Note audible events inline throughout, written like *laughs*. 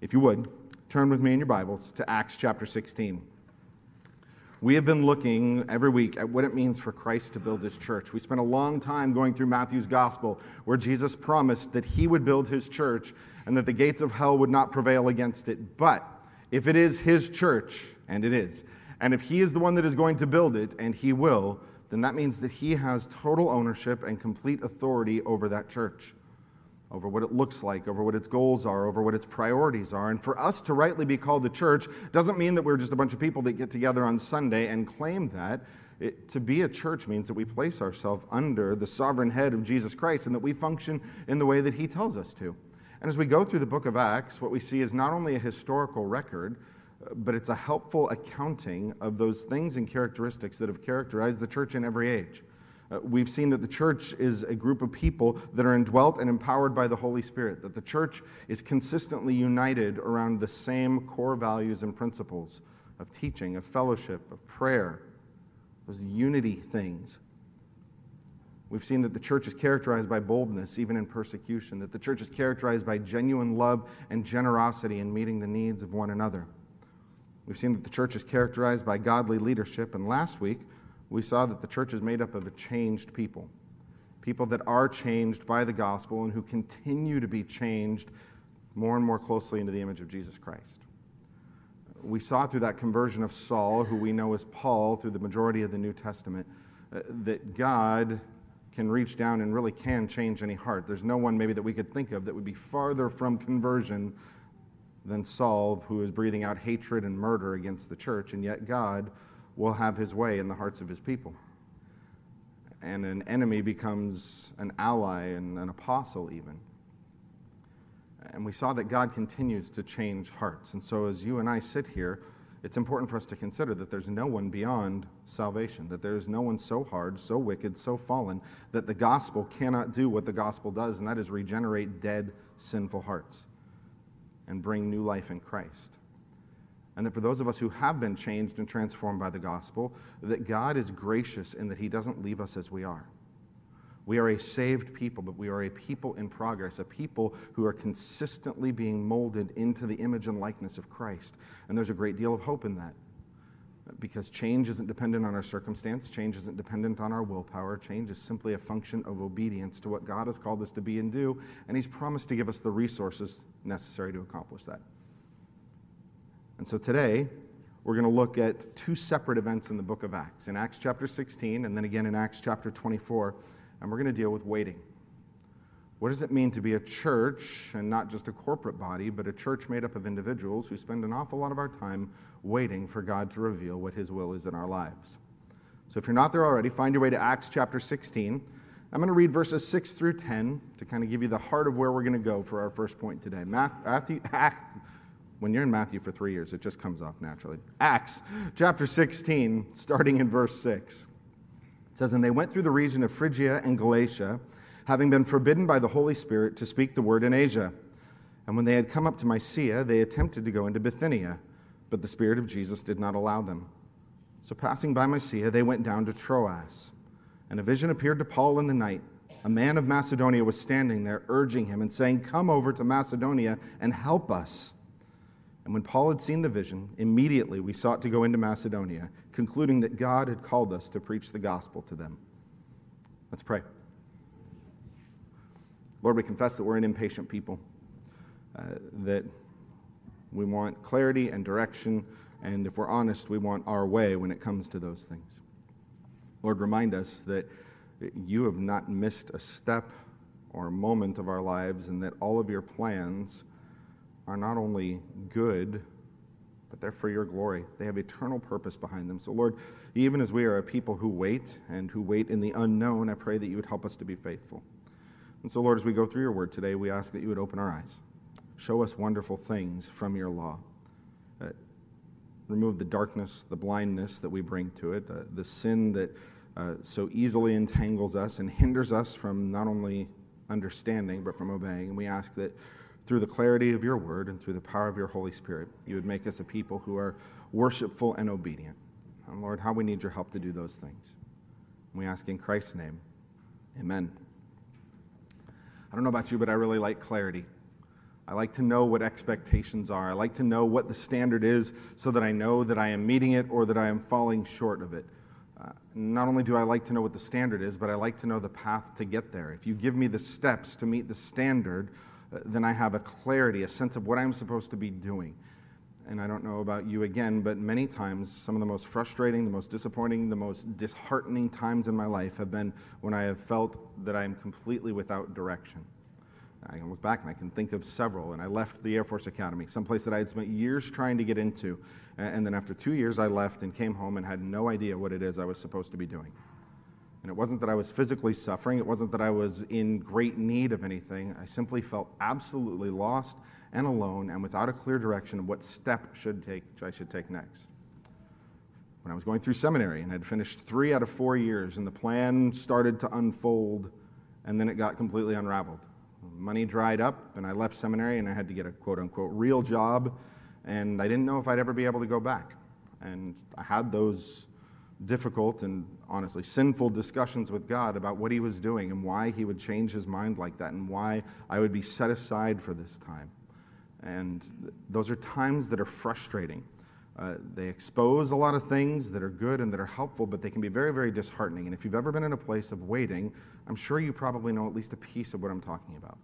If you would, turn with me in your Bibles to Acts chapter 16. We have been looking every week at what it means for Christ to build his church. We spent a long time going through Matthew's gospel, where Jesus promised that he would build his church and that the gates of hell would not prevail against it. But if it is his church, and it is, and if he is the one that is going to build it, and he will, then that means that he has total ownership and complete authority over that church over what it looks like, over what its goals are, over what its priorities are. And for us to rightly be called the church doesn't mean that we're just a bunch of people that get together on Sunday and claim that. It, to be a church means that we place ourselves under the sovereign head of Jesus Christ and that we function in the way that he tells us to. And as we go through the book of Acts, what we see is not only a historical record, but it's a helpful accounting of those things and characteristics that have characterized the church in every age. Uh, we've seen that the church is a group of people that are indwelt and empowered by the Holy Spirit, that the church is consistently united around the same core values and principles of teaching, of fellowship, of prayer, those unity things. We've seen that the church is characterized by boldness, even in persecution, that the church is characterized by genuine love and generosity in meeting the needs of one another. We've seen that the church is characterized by godly leadership, and last week, we saw that the church is made up of a changed people, people that are changed by the gospel and who continue to be changed more and more closely into the image of Jesus Christ. We saw through that conversion of Saul, who we know as Paul through the majority of the New Testament, uh, that God can reach down and really can change any heart. There's no one maybe that we could think of that would be farther from conversion than Saul, who is breathing out hatred and murder against the church, and yet God will have his way in the hearts of his people. And an enemy becomes an ally and an apostle, even. And we saw that God continues to change hearts. And so, as you and I sit here, it's important for us to consider that there's no one beyond salvation, that there is no one so hard, so wicked, so fallen, that the gospel cannot do what the gospel does, and that is regenerate dead, sinful hearts and bring new life in Christ and that for those of us who have been changed and transformed by the gospel, that God is gracious in that He doesn't leave us as we are. We are a saved people, but we are a people in progress, a people who are consistently being molded into the image and likeness of Christ. And there's a great deal of hope in that. Because change isn't dependent on our circumstance, change isn't dependent on our willpower, change is simply a function of obedience to what God has called us to be and do, and He's promised to give us the resources necessary to accomplish that. And so today, we're going to look at two separate events in the book of Acts in Acts chapter 16 and then again in Acts chapter 24. And we're going to deal with waiting. What does it mean to be a church and not just a corporate body, but a church made up of individuals who spend an awful lot of our time waiting for God to reveal what His will is in our lives? So if you're not there already, find your way to Acts chapter 16. I'm going to read verses 6 through 10 to kind of give you the heart of where we're going to go for our first point today. Matthew, Acts, when you're in Matthew for three years, it just comes off naturally. Acts chapter 16, starting in verse 6. It says, And they went through the region of Phrygia and Galatia, having been forbidden by the Holy Spirit to speak the word in Asia. And when they had come up to Mysia, they attempted to go into Bithynia, but the Spirit of Jesus did not allow them. So passing by Mysia, they went down to Troas. And a vision appeared to Paul in the night. A man of Macedonia was standing there, urging him and saying, Come over to Macedonia and help us. And when Paul had seen the vision, immediately we sought to go into Macedonia, concluding that God had called us to preach the gospel to them. Let's pray. Lord, we confess that we're an impatient people, uh, that we want clarity and direction, and if we're honest, we want our way when it comes to those things. Lord, remind us that you have not missed a step or a moment of our lives, and that all of your plans are not only good, but they're for your glory. They have eternal purpose behind them. So, Lord, even as we are a people who wait and who wait in the unknown, I pray that you would help us to be faithful. And so, Lord, as we go through your word today, we ask that you would open our eyes. Show us wonderful things from your law. Uh, remove the darkness, the blindness that we bring to it, uh, the sin that uh, so easily entangles us and hinders us from not only understanding, but from obeying. And we ask that through the clarity of your word and through the power of your Holy Spirit, you would make us a people who are worshipful and obedient. And Lord, how we need your help to do those things. We ask in Christ's name. Amen. I don't know about you, but I really like clarity. I like to know what expectations are. I like to know what the standard is so that I know that I am meeting it or that I am falling short of it. Uh, not only do I like to know what the standard is, but I like to know the path to get there. If you give me the steps to meet the standard, then I have a clarity, a sense of what I'm supposed to be doing. And I don't know about you again, but many times, some of the most frustrating, the most disappointing, the most disheartening times in my life have been when I have felt that I am completely without direction. I can look back and I can think of several. And I left the Air Force Academy, someplace that I had spent years trying to get into. And then after two years, I left and came home and had no idea what it is I was supposed to be doing. And it wasn't that I was physically suffering, it wasn't that I was in great need of anything. I simply felt absolutely lost and alone and without a clear direction of what step should take, I should take next. When I was going through seminary and had finished three out of four years, and the plan started to unfold, and then it got completely unraveled. Money dried up, and I left seminary, and I had to get a quote unquote real job, and I didn't know if I'd ever be able to go back. And I had those difficult and honestly sinful discussions with God about what He was doing and why He would change His mind like that and why I would be set aside for this time. And those are times that are frustrating. Uh, they expose a lot of things that are good and that are helpful, but they can be very, very disheartening. And if you've ever been in a place of waiting, I'm sure you probably know at least a piece of what I'm talking about.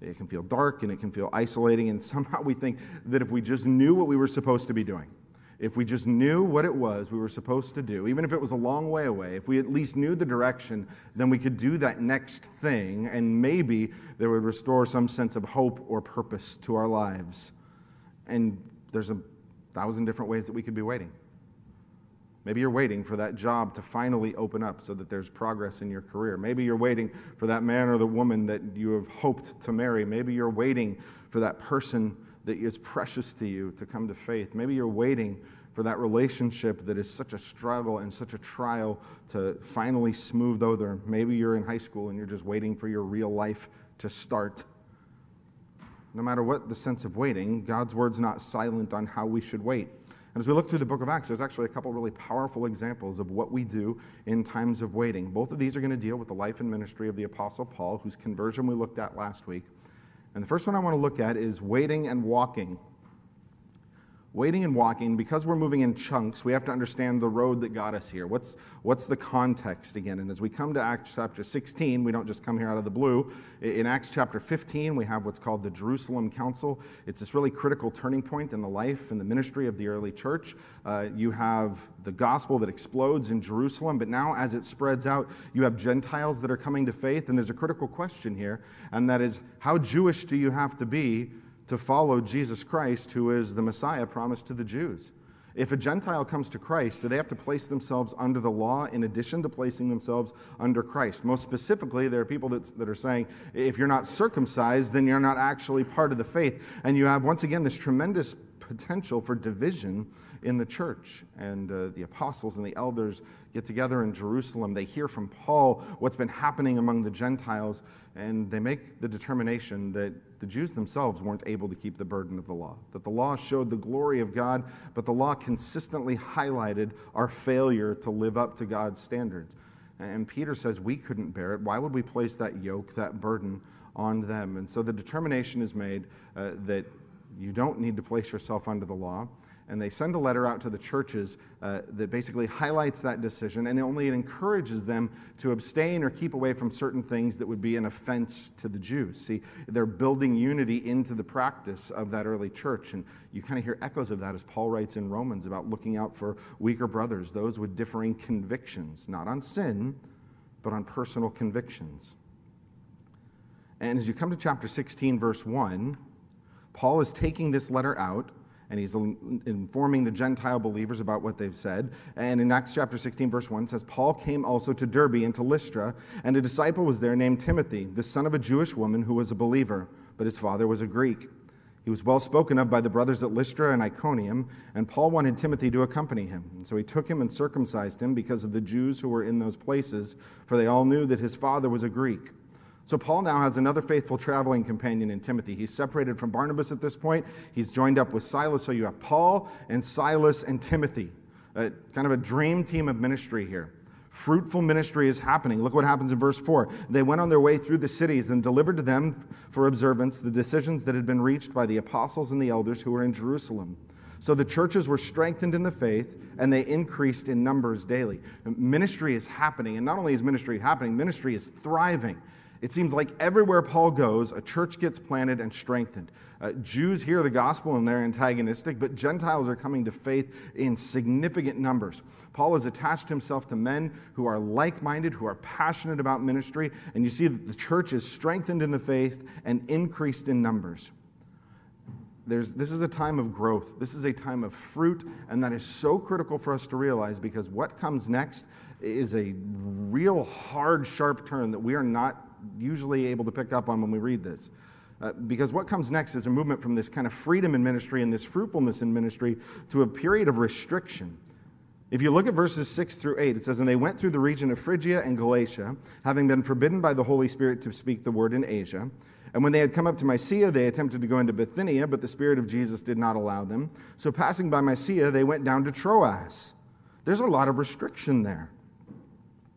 It can feel dark and it can feel isolating, and *laughs* somehow we think that if we just knew what we were supposed to be doing, if we just knew what it was we were supposed to do, even if it was a long way away, if we at least knew the direction, then we could do that next thing, and maybe that would restore some sense of hope or purpose to our lives. And there's a thousand different ways that we could be waiting. Maybe you're waiting for that job to finally open up so that there's progress in your career. Maybe you're waiting for that man or the woman that you have hoped to marry. Maybe you're waiting for that person that is precious to you to come to faith. Maybe you're waiting for that relationship that is such a struggle and such a trial to finally smooth over. Maybe you're in high school and you're just waiting for your real life to start. No matter what the sense of waiting, God's word's not silent on how we should wait. And as we look through the book of Acts, there's actually a couple really powerful examples of what we do in times of waiting. Both of these are going to deal with the life and ministry of the Apostle Paul, whose conversion we looked at last week. And the first one I want to look at is waiting and walking. Waiting and walking, because we're moving in chunks, we have to understand the road that got us here. What's, what's the context again? And as we come to Acts chapter 16, we don't just come here out of the blue. In Acts chapter 15, we have what's called the Jerusalem Council. It's this really critical turning point in the life and the ministry of the early church. Uh, you have the gospel that explodes in Jerusalem, but now as it spreads out, you have Gentiles that are coming to faith. And there's a critical question here, and that is how Jewish do you have to be? To follow Jesus Christ, who is the Messiah promised to the Jews. If a Gentile comes to Christ, do they have to place themselves under the law in addition to placing themselves under Christ? Most specifically, there are people that, that are saying if you're not circumcised, then you're not actually part of the faith. And you have, once again, this tremendous potential for division in the church. And uh, the apostles and the elders get together in Jerusalem. They hear from Paul what's been happening among the Gentiles, and they make the determination that the Jews themselves weren't able to keep the burden of the law. That the law showed the glory of God, but the law consistently highlighted our failure to live up to God's standards. And Peter says we couldn't bear it. Why would we place that yoke, that burden on them? And so the determination is made uh, that you don't need to place yourself under the law and they send a letter out to the churches uh, that basically highlights that decision and only it encourages them to abstain or keep away from certain things that would be an offense to the Jews. See, they're building unity into the practice of that early church, and you kind of hear echoes of that as Paul writes in Romans about looking out for weaker brothers, those with differing convictions, not on sin, but on personal convictions. And as you come to chapter 16, verse 1, Paul is taking this letter out and he's informing the Gentile believers about what they've said. And in Acts chapter 16, verse 1 says, Paul came also to Derbe and to Lystra, and a disciple was there named Timothy, the son of a Jewish woman who was a believer, but his father was a Greek. He was well spoken of by the brothers at Lystra and Iconium, and Paul wanted Timothy to accompany him. And so he took him and circumcised him because of the Jews who were in those places, for they all knew that his father was a Greek. So Paul now has another faithful traveling companion in Timothy. He's separated from Barnabas at this point. He's joined up with Silas. So you have Paul and Silas and Timothy, kind of a dream team of ministry here. Fruitful ministry is happening. Look what happens in verse 4. They went on their way through the cities and delivered to them for observance the decisions that had been reached by the apostles and the elders who were in Jerusalem. So the churches were strengthened in the faith and they increased in numbers daily. Ministry is happening, and not only is ministry happening, ministry is thriving. It seems like everywhere Paul goes, a church gets planted and strengthened. Uh, Jews hear the gospel and they're antagonistic, but Gentiles are coming to faith in significant numbers. Paul has attached himself to men who are like minded, who are passionate about ministry, and you see that the church is strengthened in the faith and increased in numbers. There's, this is a time of growth. This is a time of fruit, and that is so critical for us to realize because what comes next is a real hard, sharp turn that we are not usually able to pick up on when we read this. Uh, because what comes next is a movement from this kind of freedom in ministry and this fruitfulness in ministry to a period of restriction. If you look at verses 6 through 8, it says, And they went through the region of Phrygia and Galatia, having been forbidden by the Holy Spirit to speak the word in Asia. And when they had come up to Mysia, they attempted to go into Bithynia, but the Spirit of Jesus did not allow them. So passing by Mysia, they went down to Troas. There's a lot of restriction there.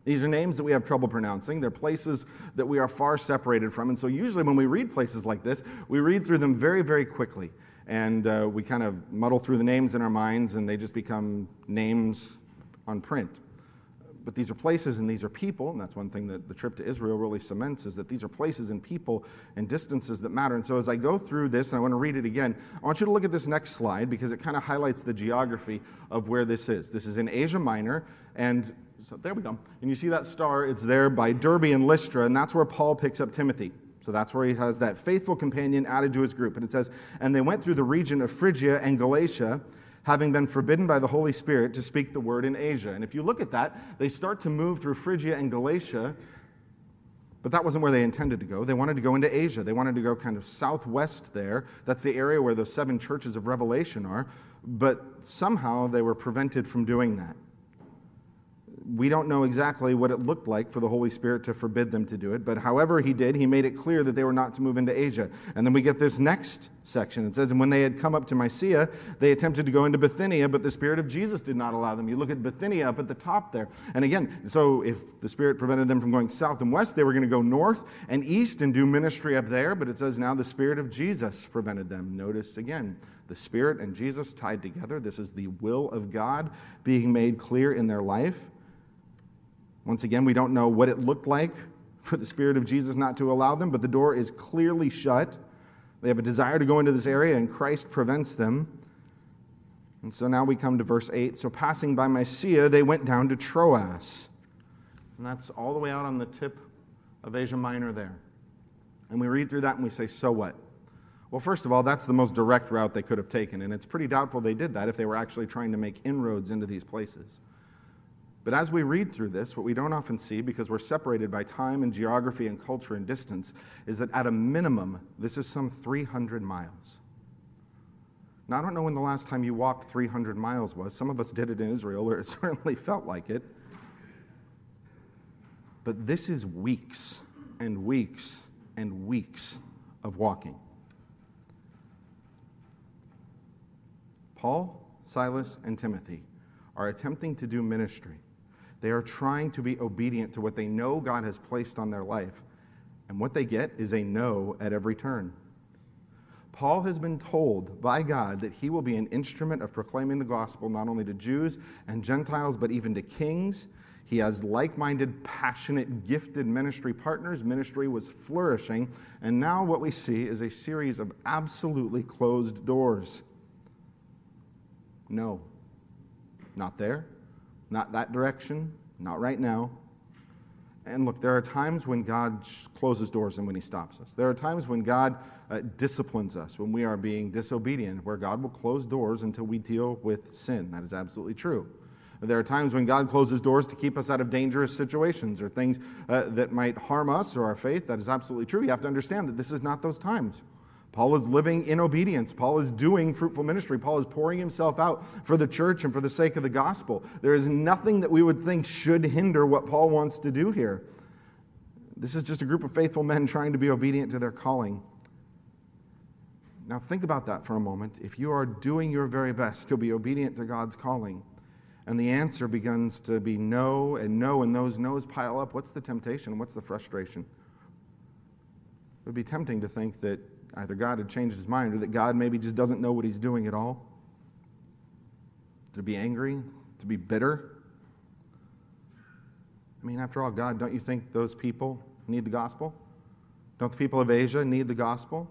These are names that we have trouble pronouncing. They're places that we are far separated from. And so, usually, when we read places like this, we read through them very, very quickly. And uh, we kind of muddle through the names in our minds, and they just become names on print. But these are places and these are people, and that's one thing that the trip to Israel really cements is that these are places and people and distances that matter. And so, as I go through this, and I want to read it again, I want you to look at this next slide because it kind of highlights the geography of where this is. This is in Asia Minor, and so there we go. And you see that star, it's there by Derbe and Lystra, and that's where Paul picks up Timothy. So that's where he has that faithful companion added to his group. And it says, And they went through the region of Phrygia and Galatia, having been forbidden by the Holy Spirit to speak the word in Asia. And if you look at that, they start to move through Phrygia and Galatia, but that wasn't where they intended to go. They wanted to go into Asia. They wanted to go kind of southwest there. That's the area where those seven churches of Revelation are. But somehow they were prevented from doing that we don't know exactly what it looked like for the Holy Spirit to forbid them to do it, but however he did, he made it clear that they were not to move into Asia. And then we get this next section. It says, And when they had come up to Mysia, they attempted to go into Bithynia, but the Spirit of Jesus did not allow them. You look at Bithynia up at the top there. And again, so if the Spirit prevented them from going south and west, they were going to go north and east and do ministry up there, but it says now the Spirit of Jesus prevented them. Notice again, the Spirit and Jesus tied together. This is the will of God being made clear in their life. Once again, we don't know what it looked like for the Spirit of Jesus not to allow them, but the door is clearly shut. They have a desire to go into this area, and Christ prevents them. And so now we come to verse 8. So passing by Mysia, they went down to Troas. And that's all the way out on the tip of Asia Minor there. And we read through that and we say, so what? Well, first of all, that's the most direct route they could have taken. And it's pretty doubtful they did that if they were actually trying to make inroads into these places. But as we read through this, what we don't often see, because we're separated by time and geography and culture and distance, is that at a minimum, this is some 300 miles. Now, I don't know when the last time you walked 300 miles was. Some of us did it in Israel, or it *laughs* certainly felt like it. But this is weeks and weeks and weeks of walking. Paul, Silas, and Timothy are attempting to do ministry they are trying to be obedient to what they know God has placed on their life. And what they get is a no at every turn. Paul has been told by God that he will be an instrument of proclaiming the gospel not only to Jews and Gentiles, but even to kings. He has like minded, passionate, gifted ministry partners. Ministry was flourishing. And now what we see is a series of absolutely closed doors. No, not there, not that direction, not right now. And look, there are times when God closes doors and when He stops us. There are times when God uh, disciplines us, when we are being disobedient, where God will close doors until we deal with sin. That is absolutely true. There are times when God closes doors to keep us out of dangerous situations or things uh, that might harm us or our faith. That is absolutely true. You have to understand that this is not those times. Paul is living in obedience. Paul is doing fruitful ministry. Paul is pouring himself out for the church and for the sake of the gospel. There is nothing that we would think should hinder what Paul wants to do here. This is just a group of faithful men trying to be obedient to their calling. Now, think about that for a moment. If you are doing your very best to be obedient to God's calling, and the answer begins to be no and no, and those no's pile up, what's the temptation? What's the frustration? It would be tempting to think that either God had changed his mind or that God maybe just doesn't know what he's doing at all. To be angry, to be bitter. I mean, after all, God, don't you think those people need the gospel? Don't the people of Asia need the gospel?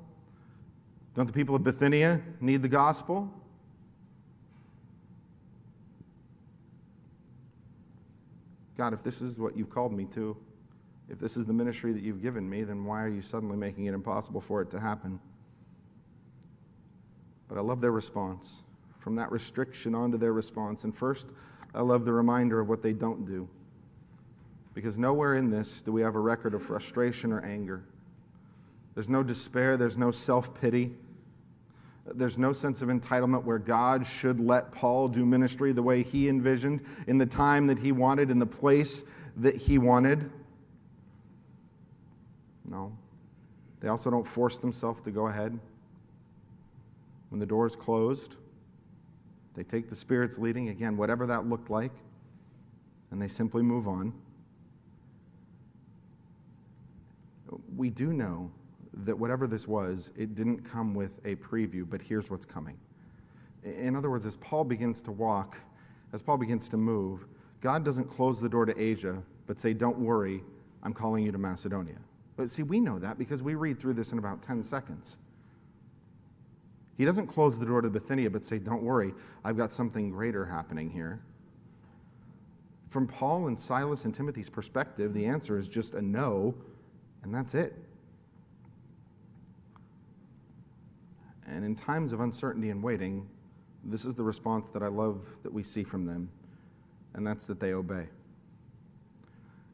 Don't the people of Bithynia need the gospel? God, if this is what you've called me to, if this is the ministry that you've given me, then why are you suddenly making it impossible for it to happen? But I love their response. From that restriction onto their response. And first, I love the reminder of what they don't do. Because nowhere in this do we have a record of frustration or anger. There's no despair, there's no self pity. There's no sense of entitlement where God should let Paul do ministry the way he envisioned, in the time that he wanted, in the place that he wanted. No. They also don't force themselves to go ahead. When the door is closed, they take the Spirit's leading, again, whatever that looked like, and they simply move on. We do know that whatever this was, it didn't come with a preview, but here's what's coming. In other words, as Paul begins to walk, as Paul begins to move, God doesn't close the door to Asia, but say, Don't worry, I'm calling you to Macedonia. But see, we know that because we read through this in about 10 seconds. He doesn't close the door to Bithynia, but say, Don't worry, I've got something greater happening here. From Paul and Silas and Timothy's perspective, the answer is just a no, and that's it. And in times of uncertainty and waiting, this is the response that I love that we see from them, and that's that they obey.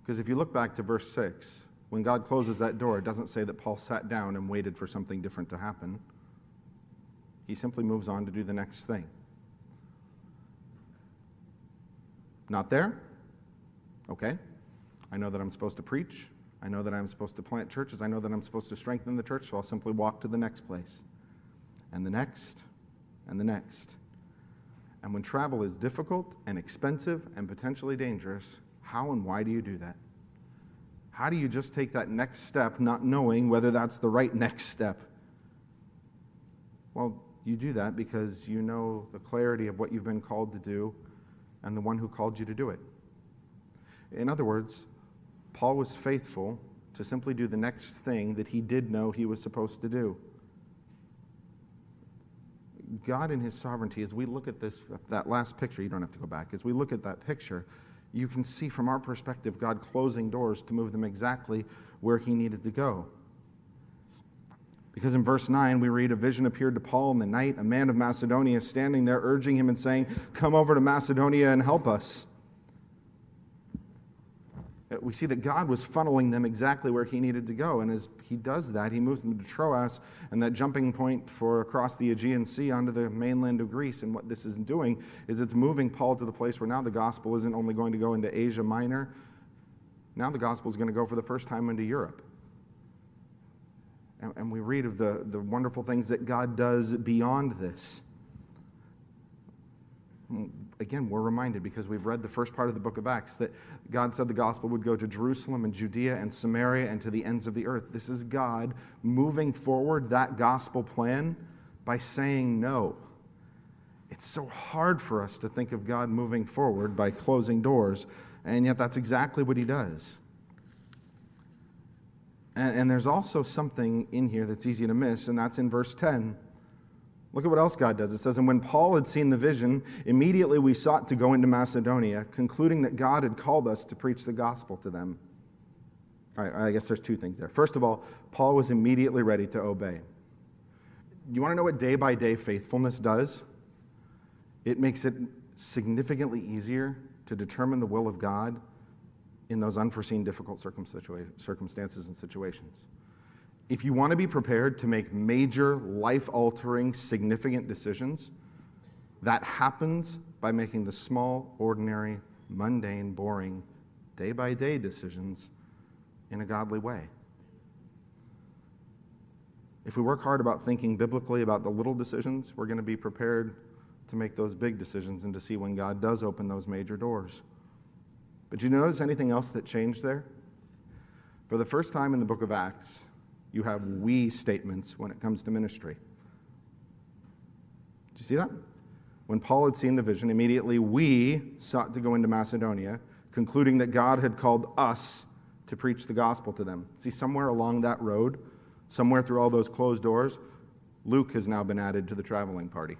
Because if you look back to verse 6, when God closes that door, it doesn't say that Paul sat down and waited for something different to happen. He simply moves on to do the next thing. Not there? Okay. I know that I'm supposed to preach. I know that I'm supposed to plant churches. I know that I'm supposed to strengthen the church, so I'll simply walk to the next place and the next and the next. And when travel is difficult and expensive and potentially dangerous, how and why do you do that? How do you just take that next step not knowing whether that's the right next step? Well, you do that because you know the clarity of what you've been called to do and the one who called you to do it. In other words, Paul was faithful to simply do the next thing that he did know he was supposed to do. God in his sovereignty, as we look at this, that last picture, you don't have to go back, as we look at that picture, you can see from our perspective God closing doors to move them exactly where he needed to go. Because in verse 9, we read, A vision appeared to Paul in the night, a man of Macedonia standing there, urging him and saying, Come over to Macedonia and help us. We see that God was funneling them exactly where he needed to go. And as he does that, he moves them to Troas and that jumping point for across the Aegean Sea onto the mainland of Greece. And what this is doing is it's moving Paul to the place where now the gospel isn't only going to go into Asia Minor, now the gospel is going to go for the first time into Europe. And, and we read of the, the wonderful things that God does beyond this again, we're reminded because we've read the first part of the book of Acts that God said the gospel would go to Jerusalem and Judea and Samaria and to the ends of the earth. This is God moving forward that gospel plan by saying no. It's so hard for us to think of God moving forward by closing doors, and yet that's exactly what he does. And, and there's also something in here that's easy to miss, and that's in verse 10 Look at what else God does. It says, And when Paul had seen the vision, immediately we sought to go into Macedonia, concluding that God had called us to preach the gospel to them. All right, I guess there's two things there. First of all, Paul was immediately ready to obey. You want to know what day by day faithfulness does? It makes it significantly easier to determine the will of God in those unforeseen difficult circumstances and situations. If you want to be prepared to make major, life altering, significant decisions, that happens by making the small, ordinary, mundane, boring, day by day decisions in a godly way. If we work hard about thinking biblically about the little decisions, we're going to be prepared to make those big decisions and to see when God does open those major doors. But do you notice anything else that changed there? For the first time in the book of Acts, you have we statements when it comes to ministry. Do you see that? When Paul had seen the vision, immediately we sought to go into Macedonia, concluding that God had called us to preach the gospel to them. See, somewhere along that road, somewhere through all those closed doors, Luke has now been added to the traveling party.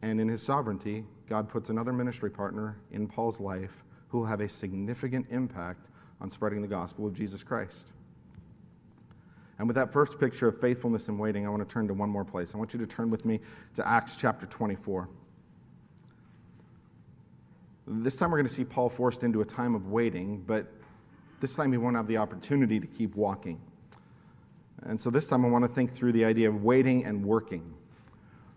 And in his sovereignty, God puts another ministry partner in Paul's life who will have a significant impact on spreading the gospel of Jesus Christ. And with that first picture of faithfulness and waiting, I want to turn to one more place. I want you to turn with me to Acts chapter 24. This time we're going to see Paul forced into a time of waiting, but this time he won't have the opportunity to keep walking. And so this time I want to think through the idea of waiting and working.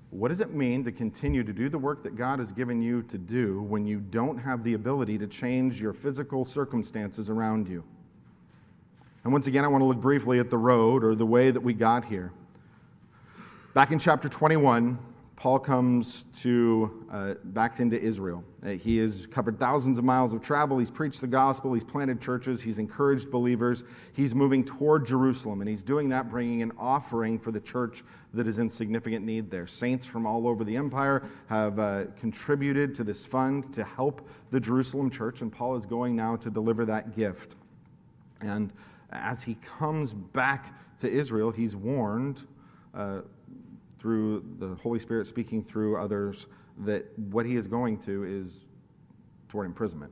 What does it mean to continue to do the work that God has given you to do when you don't have the ability to change your physical circumstances around you? And once again, I want to look briefly at the road or the way that we got here. Back in chapter 21, Paul comes to uh, back into Israel. Uh, he has covered thousands of miles of travel. He's preached the gospel. He's planted churches. He's encouraged believers. He's moving toward Jerusalem, and he's doing that, bringing an offering for the church that is in significant need there. Saints from all over the empire have uh, contributed to this fund to help the Jerusalem church, and Paul is going now to deliver that gift. And as he comes back to Israel, he's warned uh, through the Holy Spirit speaking through others that what he is going to is toward imprisonment.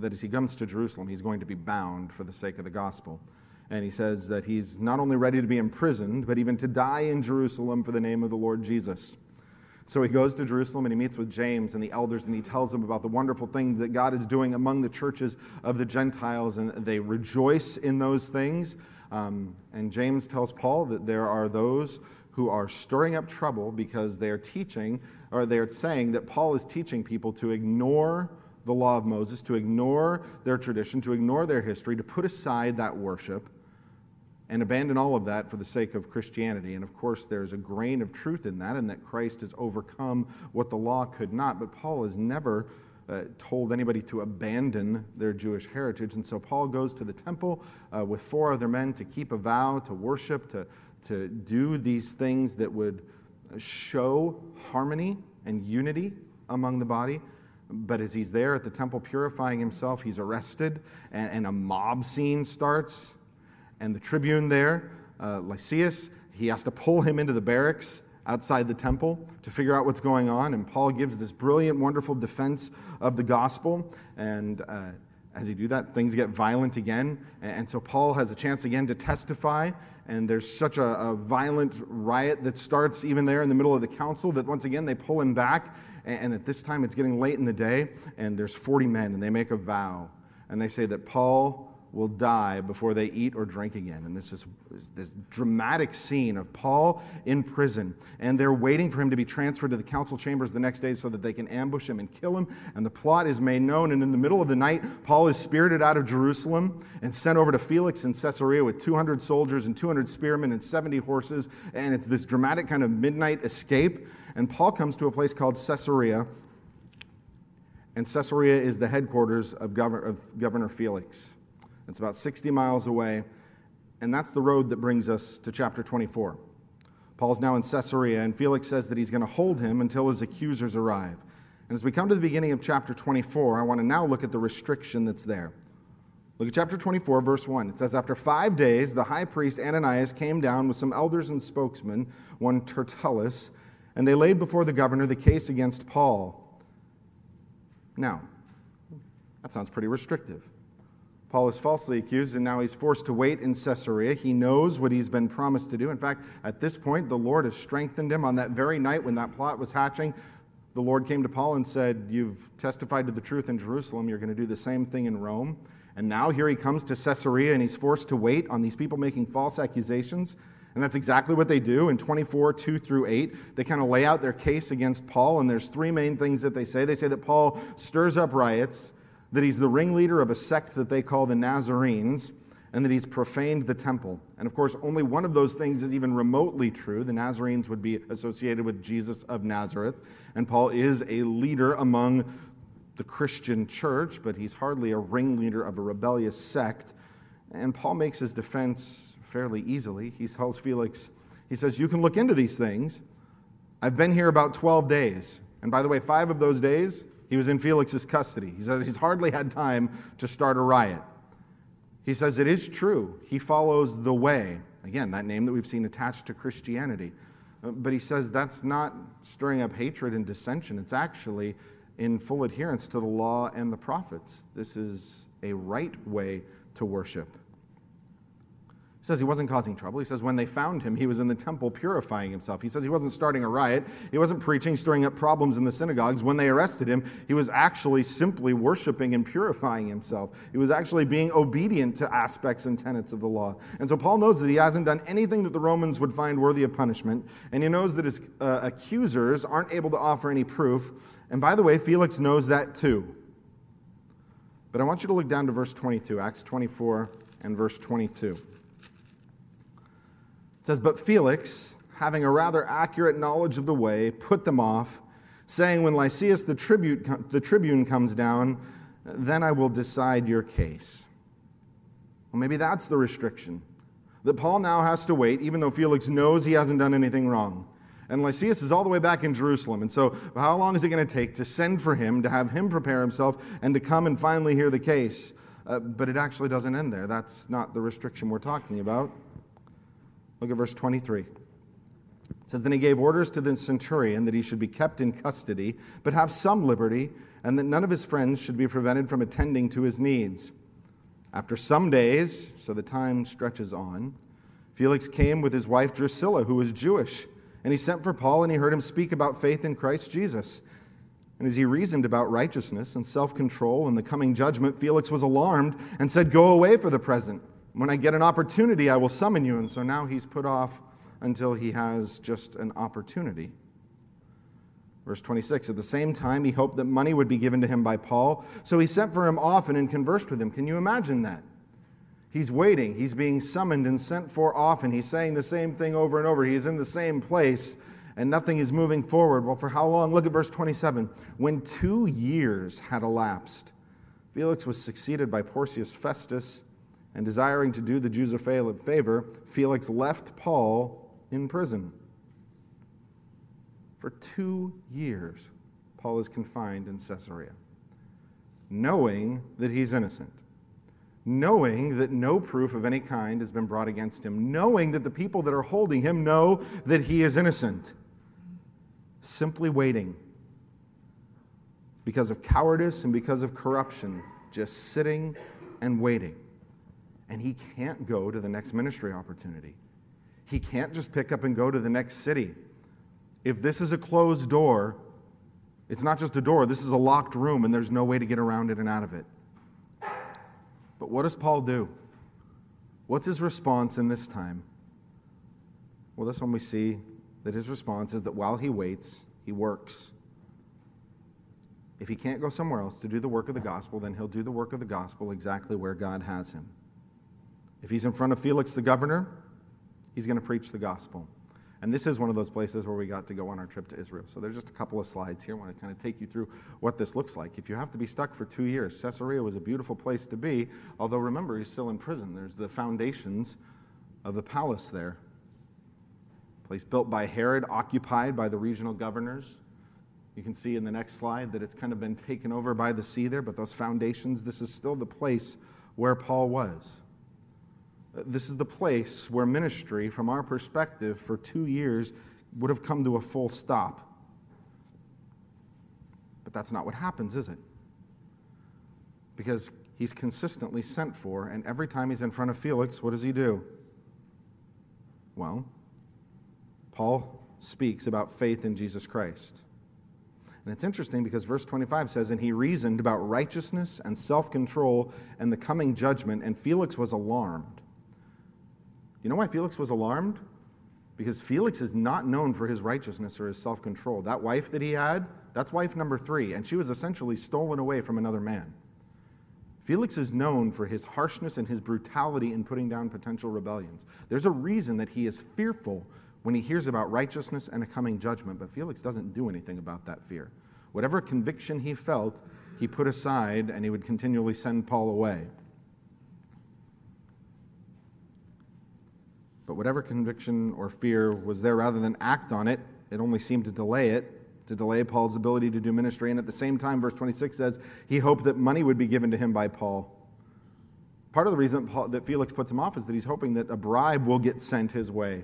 That as he comes to Jerusalem, he's going to be bound for the sake of the gospel. And he says that he's not only ready to be imprisoned, but even to die in Jerusalem for the name of the Lord Jesus. So he goes to Jerusalem and he meets with James and the elders and he tells them about the wonderful things that God is doing among the churches of the Gentiles and they rejoice in those things. Um, and James tells Paul that there are those who are stirring up trouble because they are teaching, or they are saying that Paul is teaching people to ignore the law of Moses, to ignore their tradition, to ignore their history, to put aside that worship and abandon all of that for the sake of Christianity. And of course, there's a grain of truth in that, and that Christ has overcome what the law could not. But Paul has never uh, told anybody to abandon their Jewish heritage. And so Paul goes to the temple uh, with four other men to keep a vow, to worship, to, to do these things that would show harmony and unity among the body. But as he's there at the temple purifying himself, he's arrested, and, and a mob scene starts. And the tribune there, uh, Lysias, he has to pull him into the barracks outside the temple to figure out what's going on. And Paul gives this brilliant, wonderful defense of the gospel. And uh, as he do that, things get violent again. And so Paul has a chance again to testify and there's such a, a, violent riot that starts even there in the middle of the council that once again they pull him back. And, and at this time it's getting late in the day, and there's 40 men, and they make a vow. And they say that Paul will die before they eat or drink again. And this is this dramatic scene of Paul in prison, and they're waiting for him to be transferred to the council chambers the next day so that they can ambush him and kill him. And the plot is made known. And in the middle of the night, Paul is spirited out of Jerusalem and sent over to Felix in Caesarea with 200 soldiers and 200 spearmen and 70 horses. And it's this dramatic kind of midnight escape. And Paul comes to a place called Caesarea. And Caesarea is the headquarters of, Governor, of Governor Felix. It's about 60 miles away, and that's the road that brings us to chapter 24. Paul's now in Caesarea, and Felix says that he's going to hold him until his accusers arrive. And as we come to the beginning of chapter 24, I want to now look at the restriction that's there. Look at chapter 24, verse 1. It says, After five days, the high priest Ananias came down with some elders and spokesmen, one Tertullus, and they laid before the governor the case against Paul. Now, that sounds pretty restrictive. Paul is falsely accused, and now he's forced to wait in Caesarea. He knows what he's been promised to do. In fact, at this point, the Lord has strengthened him. On that very night when that plot was hatching, the Lord came to Paul and said, You've testified to the truth in Jerusalem. You're going to do the same thing in Rome. And now here he comes to Caesarea, and he's forced to wait on these people making false accusations. And that's exactly what they do in 24, 2 through 8. They kind of lay out their case against Paul, and there's three main things that they say. They say that Paul stirs up riots that he's the ringleader of a sect that they call the Nazarenes, and that he's profaned the temple. And of course, only one of those things is even remotely true. The Nazarenes would be associated with Jesus of Nazareth, and Paul is a leader among the Christian church, but he's hardly a ringleader of a rebellious sect. And Paul makes his defense fairly easily. He tells Felix, he says, You can look into these things. I've been here about 12 days. And by the way, five of those days, he was in Felix's custody. He says he's hardly had time to start a riot. He says it is true. He follows the way. Again, that name that we've seen attached to Christianity. But he says that's not stirring up hatred and dissension. It's actually in full adherence to the law and the prophets. This is a right way to worship. He says he wasn't causing trouble. He says when they found him, he was in the temple purifying himself. He says he wasn't starting a riot. He wasn't preaching, stirring up problems in the synagogues. When they arrested him, he was actually simply worshiping and purifying himself. He was actually being obedient to aspects and tenets of the law. And so Paul knows that he hasn't done anything that the Romans would find worthy of punishment. And he knows that his uh, accusers aren't able to offer any proof. And by the way, Felix knows that too. But I want you to look down to verse 22, Acts 24 and verse 22. It says, But Felix, having a rather accurate knowledge of the way, put them off, saying, When Lysias the, tribute, the tribune comes down, then I will decide your case. Well, maybe that's the restriction. That Paul now has to wait, even though Felix knows he hasn't done anything wrong. And Lysias is all the way back in Jerusalem. And so, how long is it going to take to send for him, to have him prepare himself, and to come and finally hear the case? Uh, but it actually doesn't end there. That's not the restriction we're talking about. Look at verse 23. It says, Then he gave orders to the centurion that he should be kept in custody, but have some liberty, and that none of his friends should be prevented from attending to his needs. After some days, so the time stretches on, Felix came with his wife Drusilla, who was Jewish, and he sent for Paul, and he heard him speak about faith in Christ Jesus. And as he reasoned about righteousness and self control and the coming judgment, Felix was alarmed and said, Go away for the present. When I get an opportunity, I will summon you. And so now he's put off until he has just an opportunity. Verse 26 At the same time, he hoped that money would be given to him by Paul. So he sent for him often and conversed with him. Can you imagine that? He's waiting. He's being summoned and sent for often. He's saying the same thing over and over. He's in the same place, and nothing is moving forward. Well, for how long? Look at verse 27. When two years had elapsed, Felix was succeeded by Porcius Festus and desiring to do the Jews a favor, Felix left Paul in prison. For two years, Paul is confined in Caesarea, knowing that he's innocent, knowing that no proof of any kind has been brought against him, knowing that the people that are holding him know that he is innocent, simply waiting because of cowardice and because of corruption, just sitting and waiting and he can't go to the next ministry opportunity. He can't just pick up and go to the next city. If this is a closed door, it's not just a door, this is a locked room, and there's no way to get around it and out of it. But what does Paul do? What's his response in this time? Well, this one we see that his response is that while he waits, he works. If he can't go somewhere else to do the work of the gospel, then he'll do the work of the gospel exactly where God has him. If he's in front of Felix the governor, he's going to preach the gospel. And this is one of those places where we got to go on our trip to Israel. So there's just a couple of slides here. I want to kind of take you through what this looks like. If you have to be stuck for two years, Caesarea was a beautiful place to be, although remember, he's still in prison. There's the foundations of the palace there. A Place built by Herod, occupied by the regional governors. You can see in the next slide that it's kind of been taken over by the sea there, but those foundations, this is still the place where Paul was. This is the place where ministry, from our perspective, for two years would have come to a full stop. But that's not what happens, is it? Because he's consistently sent for, and every time he's in front of Felix, what does he do? Well, Paul speaks about faith in Jesus Christ. And it's interesting because verse 25 says, And he reasoned about righteousness and self control and the coming judgment, and Felix was alarmed. You know why Felix was alarmed? Because Felix is not known for his righteousness or his self control. That wife that he had, that's wife number three, and she was essentially stolen away from another man. Felix is known for his harshness and his brutality in putting down potential rebellions. There's a reason that he is fearful when he hears about righteousness and a coming judgment, but Felix doesn't do anything about that fear. Whatever conviction he felt, he put aside and he would continually send Paul away. But whatever conviction or fear was there, rather than act on it, it only seemed to delay it, to delay Paul's ability to do ministry. And at the same time, verse 26 says, he hoped that money would be given to him by Paul. Part of the reason that, Paul, that Felix puts him off is that he's hoping that a bribe will get sent his way.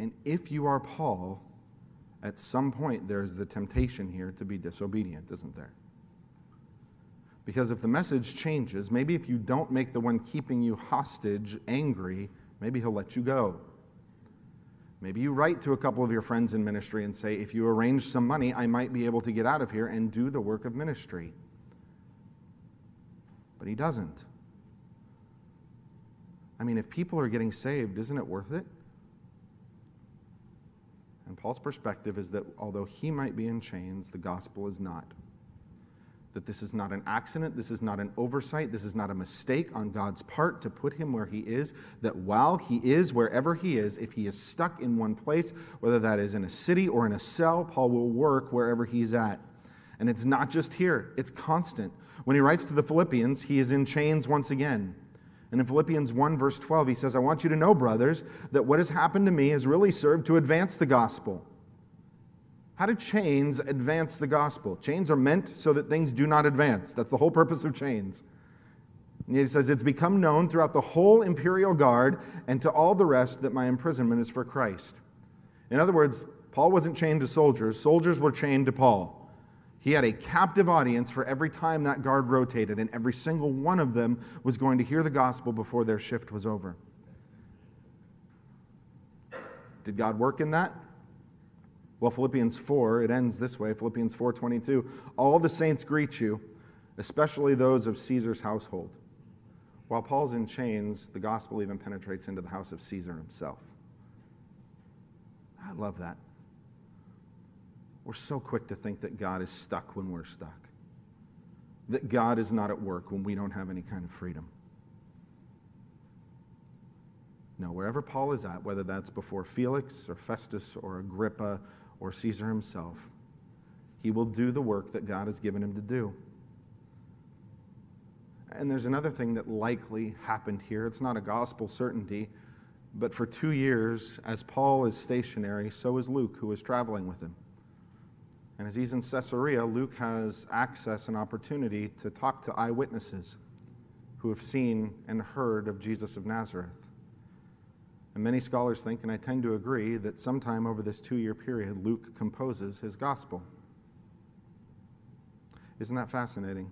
And if you are Paul, at some point there's the temptation here to be disobedient, isn't there? Because if the message changes, maybe if you don't make the one keeping you hostage angry, maybe he'll let you go. Maybe you write to a couple of your friends in ministry and say, if you arrange some money, I might be able to get out of here and do the work of ministry. But he doesn't. I mean, if people are getting saved, isn't it worth it? And Paul's perspective is that although he might be in chains, the gospel is not that this is not an accident, this is not an oversight, this is not a mistake on God's part to put him where he is, that while he is wherever he is, if he is stuck in one place, whether that is in a city or in a cell, Paul will work wherever he's at. And it's not just here, it's constant. When he writes to the Philippians, he is in chains once again. And in Philippians 1, verse 12, he says, I want you to know, brothers, that what has happened to me has really served to advance the gospel how do chains advance the gospel? Chains are meant so that things do not advance. That's the whole purpose of chains. And he says, It's become known throughout the whole imperial guard and to all the rest that my imprisonment is for Christ. In other words, Paul wasn't chained to soldiers, soldiers were chained to Paul. He had a captive audience for every time that guard rotated, and every single one of them was going to hear the gospel before their shift was over. Did God work in that? Well, Philippians 4, it ends this way, Philippians 4:22, all the saints greet you, especially those of Caesar's household. While Paul's in chains, the gospel even penetrates into the house of Caesar himself. I love that. We're so quick to think that God is stuck when we're stuck. That God is not at work when we don't have any kind of freedom. No, wherever Paul is at, whether that's before Felix or Festus or Agrippa or Caesar himself. He will do the work that God has given him to do. And there's another thing that likely happened here. It's not a gospel certainty, but for two years, as Paul is stationary, so is Luke, who is traveling with him. And as he's in Caesarea, Luke has access and opportunity to talk to eyewitnesses who have seen and heard of Jesus of Nazareth. And many scholars think, and I tend to agree, that sometime over this two year period, Luke composes his gospel. Isn't that fascinating?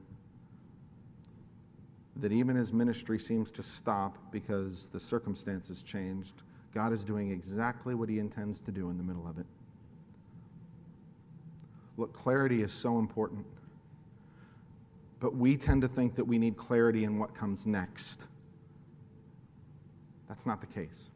That even his ministry seems to stop because the circumstances changed, God is doing exactly what he intends to do in the middle of it. Look, clarity is so important. But we tend to think that we need clarity in what comes next. That's not the case.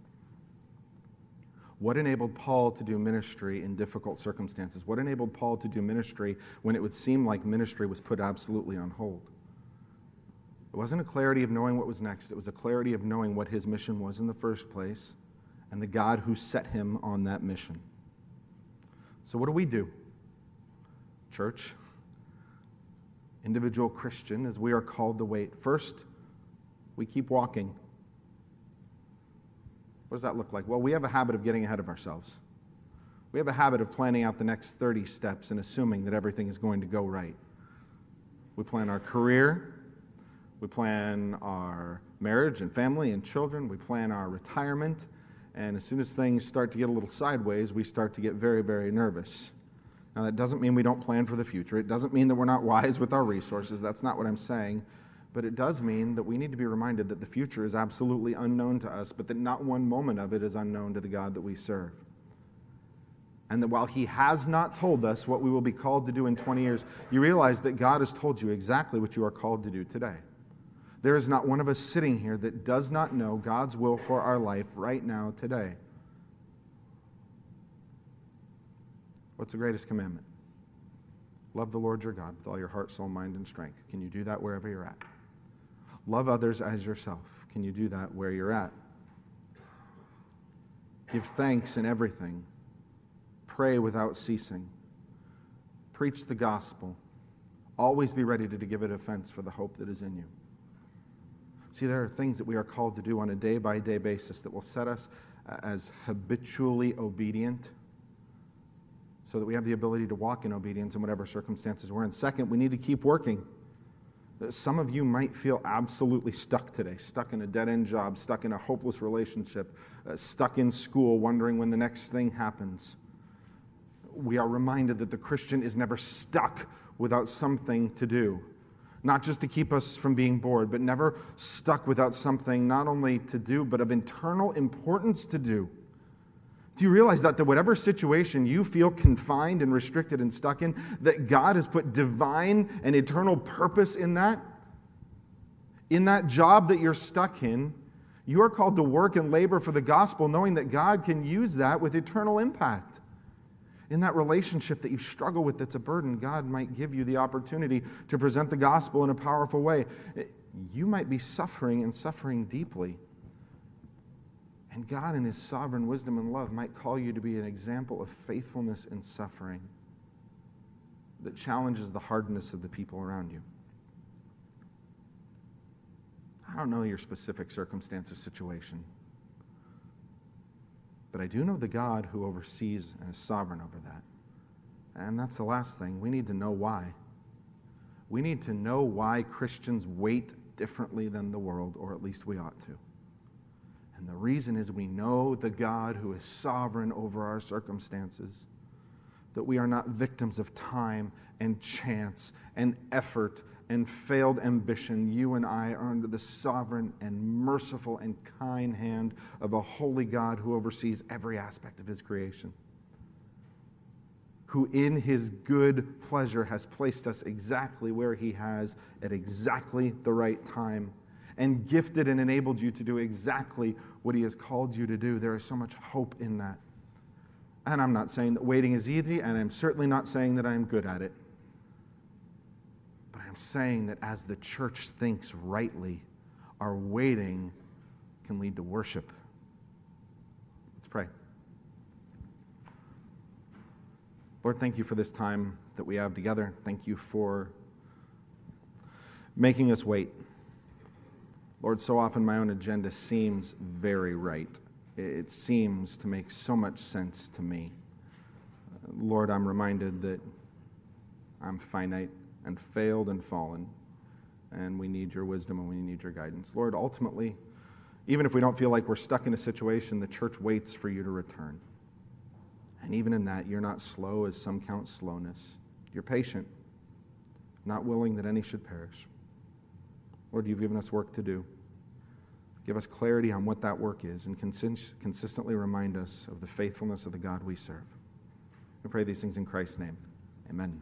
What enabled Paul to do ministry in difficult circumstances? What enabled Paul to do ministry when it would seem like ministry was put absolutely on hold? It wasn't a clarity of knowing what was next, it was a clarity of knowing what his mission was in the first place and the God who set him on that mission. So, what do we do? Church, individual Christian, as we are called to wait. First, we keep walking. What does that look like? Well, we have a habit of getting ahead of ourselves. We have a habit of planning out the next 30 steps and assuming that everything is going to go right. We plan our career, we plan our marriage and family and children, we plan our retirement, and as soon as things start to get a little sideways, we start to get very, very nervous. Now, that doesn't mean we don't plan for the future. It doesn't mean that we're not wise with our resources. That's not what I'm saying. But it does mean that we need to be reminded that the future is absolutely unknown to us, but that not one moment of it is unknown to the God that we serve. And that while He has not told us what we will be called to do in 20 years, you realize that God has told you exactly what you are called to do today. There is not one of us sitting here that does not know God's will for our life right now, today. What's the greatest commandment? Love the Lord your God with all your heart, soul, mind, and strength. Can you do that wherever you're at? Love others as yourself. Can you do that where you're at? Give thanks in everything. Pray without ceasing. Preach the gospel. Always be ready to give a defense for the hope that is in you. See, there are things that we are called to do on a day by day basis that will set us uh, as habitually obedient so that we have the ability to walk in obedience in whatever circumstances we're in. Second, we need to keep working. Some of you might feel absolutely stuck today, stuck in a dead end job, stuck in a hopeless relationship, uh, stuck in school, wondering when the next thing happens. We are reminded that the Christian is never stuck without something to do. Not just to keep us from being bored, but never stuck without something not only to do, but of internal importance to do. Do you realize that, that whatever situation you feel confined and restricted and stuck in, that God has put divine and eternal purpose in that? In that job that you're stuck in, you are called to work and labor for the gospel, knowing that God can use that with eternal impact. In that relationship that you struggle with that's a burden, God might give you the opportunity to present the gospel in a powerful way. You might be suffering and suffering deeply. And God, in His sovereign wisdom and love, might call you to be an example of faithfulness in suffering that challenges the hardness of the people around you. I don't know your specific circumstance or situation, but I do know the God who oversees and is sovereign over that. And that's the last thing. We need to know why. We need to know why Christians wait differently than the world, or at least we ought to. And the reason is we know the God who is sovereign over our circumstances, that we are not victims of time and chance and effort and failed ambition. You and I are under the sovereign and merciful and kind hand of a holy God who oversees every aspect of his creation. Who, in his good pleasure, has placed us exactly where he has at exactly the right time and gifted and enabled you to do exactly what He has called you to do. There is so much hope in that. And I'm not saying that waiting is easy, and I'm certainly not saying that I'm good at it. But I'm saying that as the church thinks rightly, our waiting can lead to worship. Let's pray. Lord, thank you for this time that we have together. Thank you for making us wait. Lord, so often my own agenda seems very right. It seems to make so much sense to me. Uh, Lord, I'm reminded that I'm finite and failed and fallen, and we need your wisdom and we need your guidance. Lord, ultimately, even if we don't feel like we're stuck in a situation, the church waits for you to return. And even in that, you're not slow as some count slowness. You're patient, not willing that any should perish. Lord, you've given us work to do. Give us clarity on what that work is and consistently remind us of the faithfulness of the God we serve. We pray these things in Christ's name. Amen.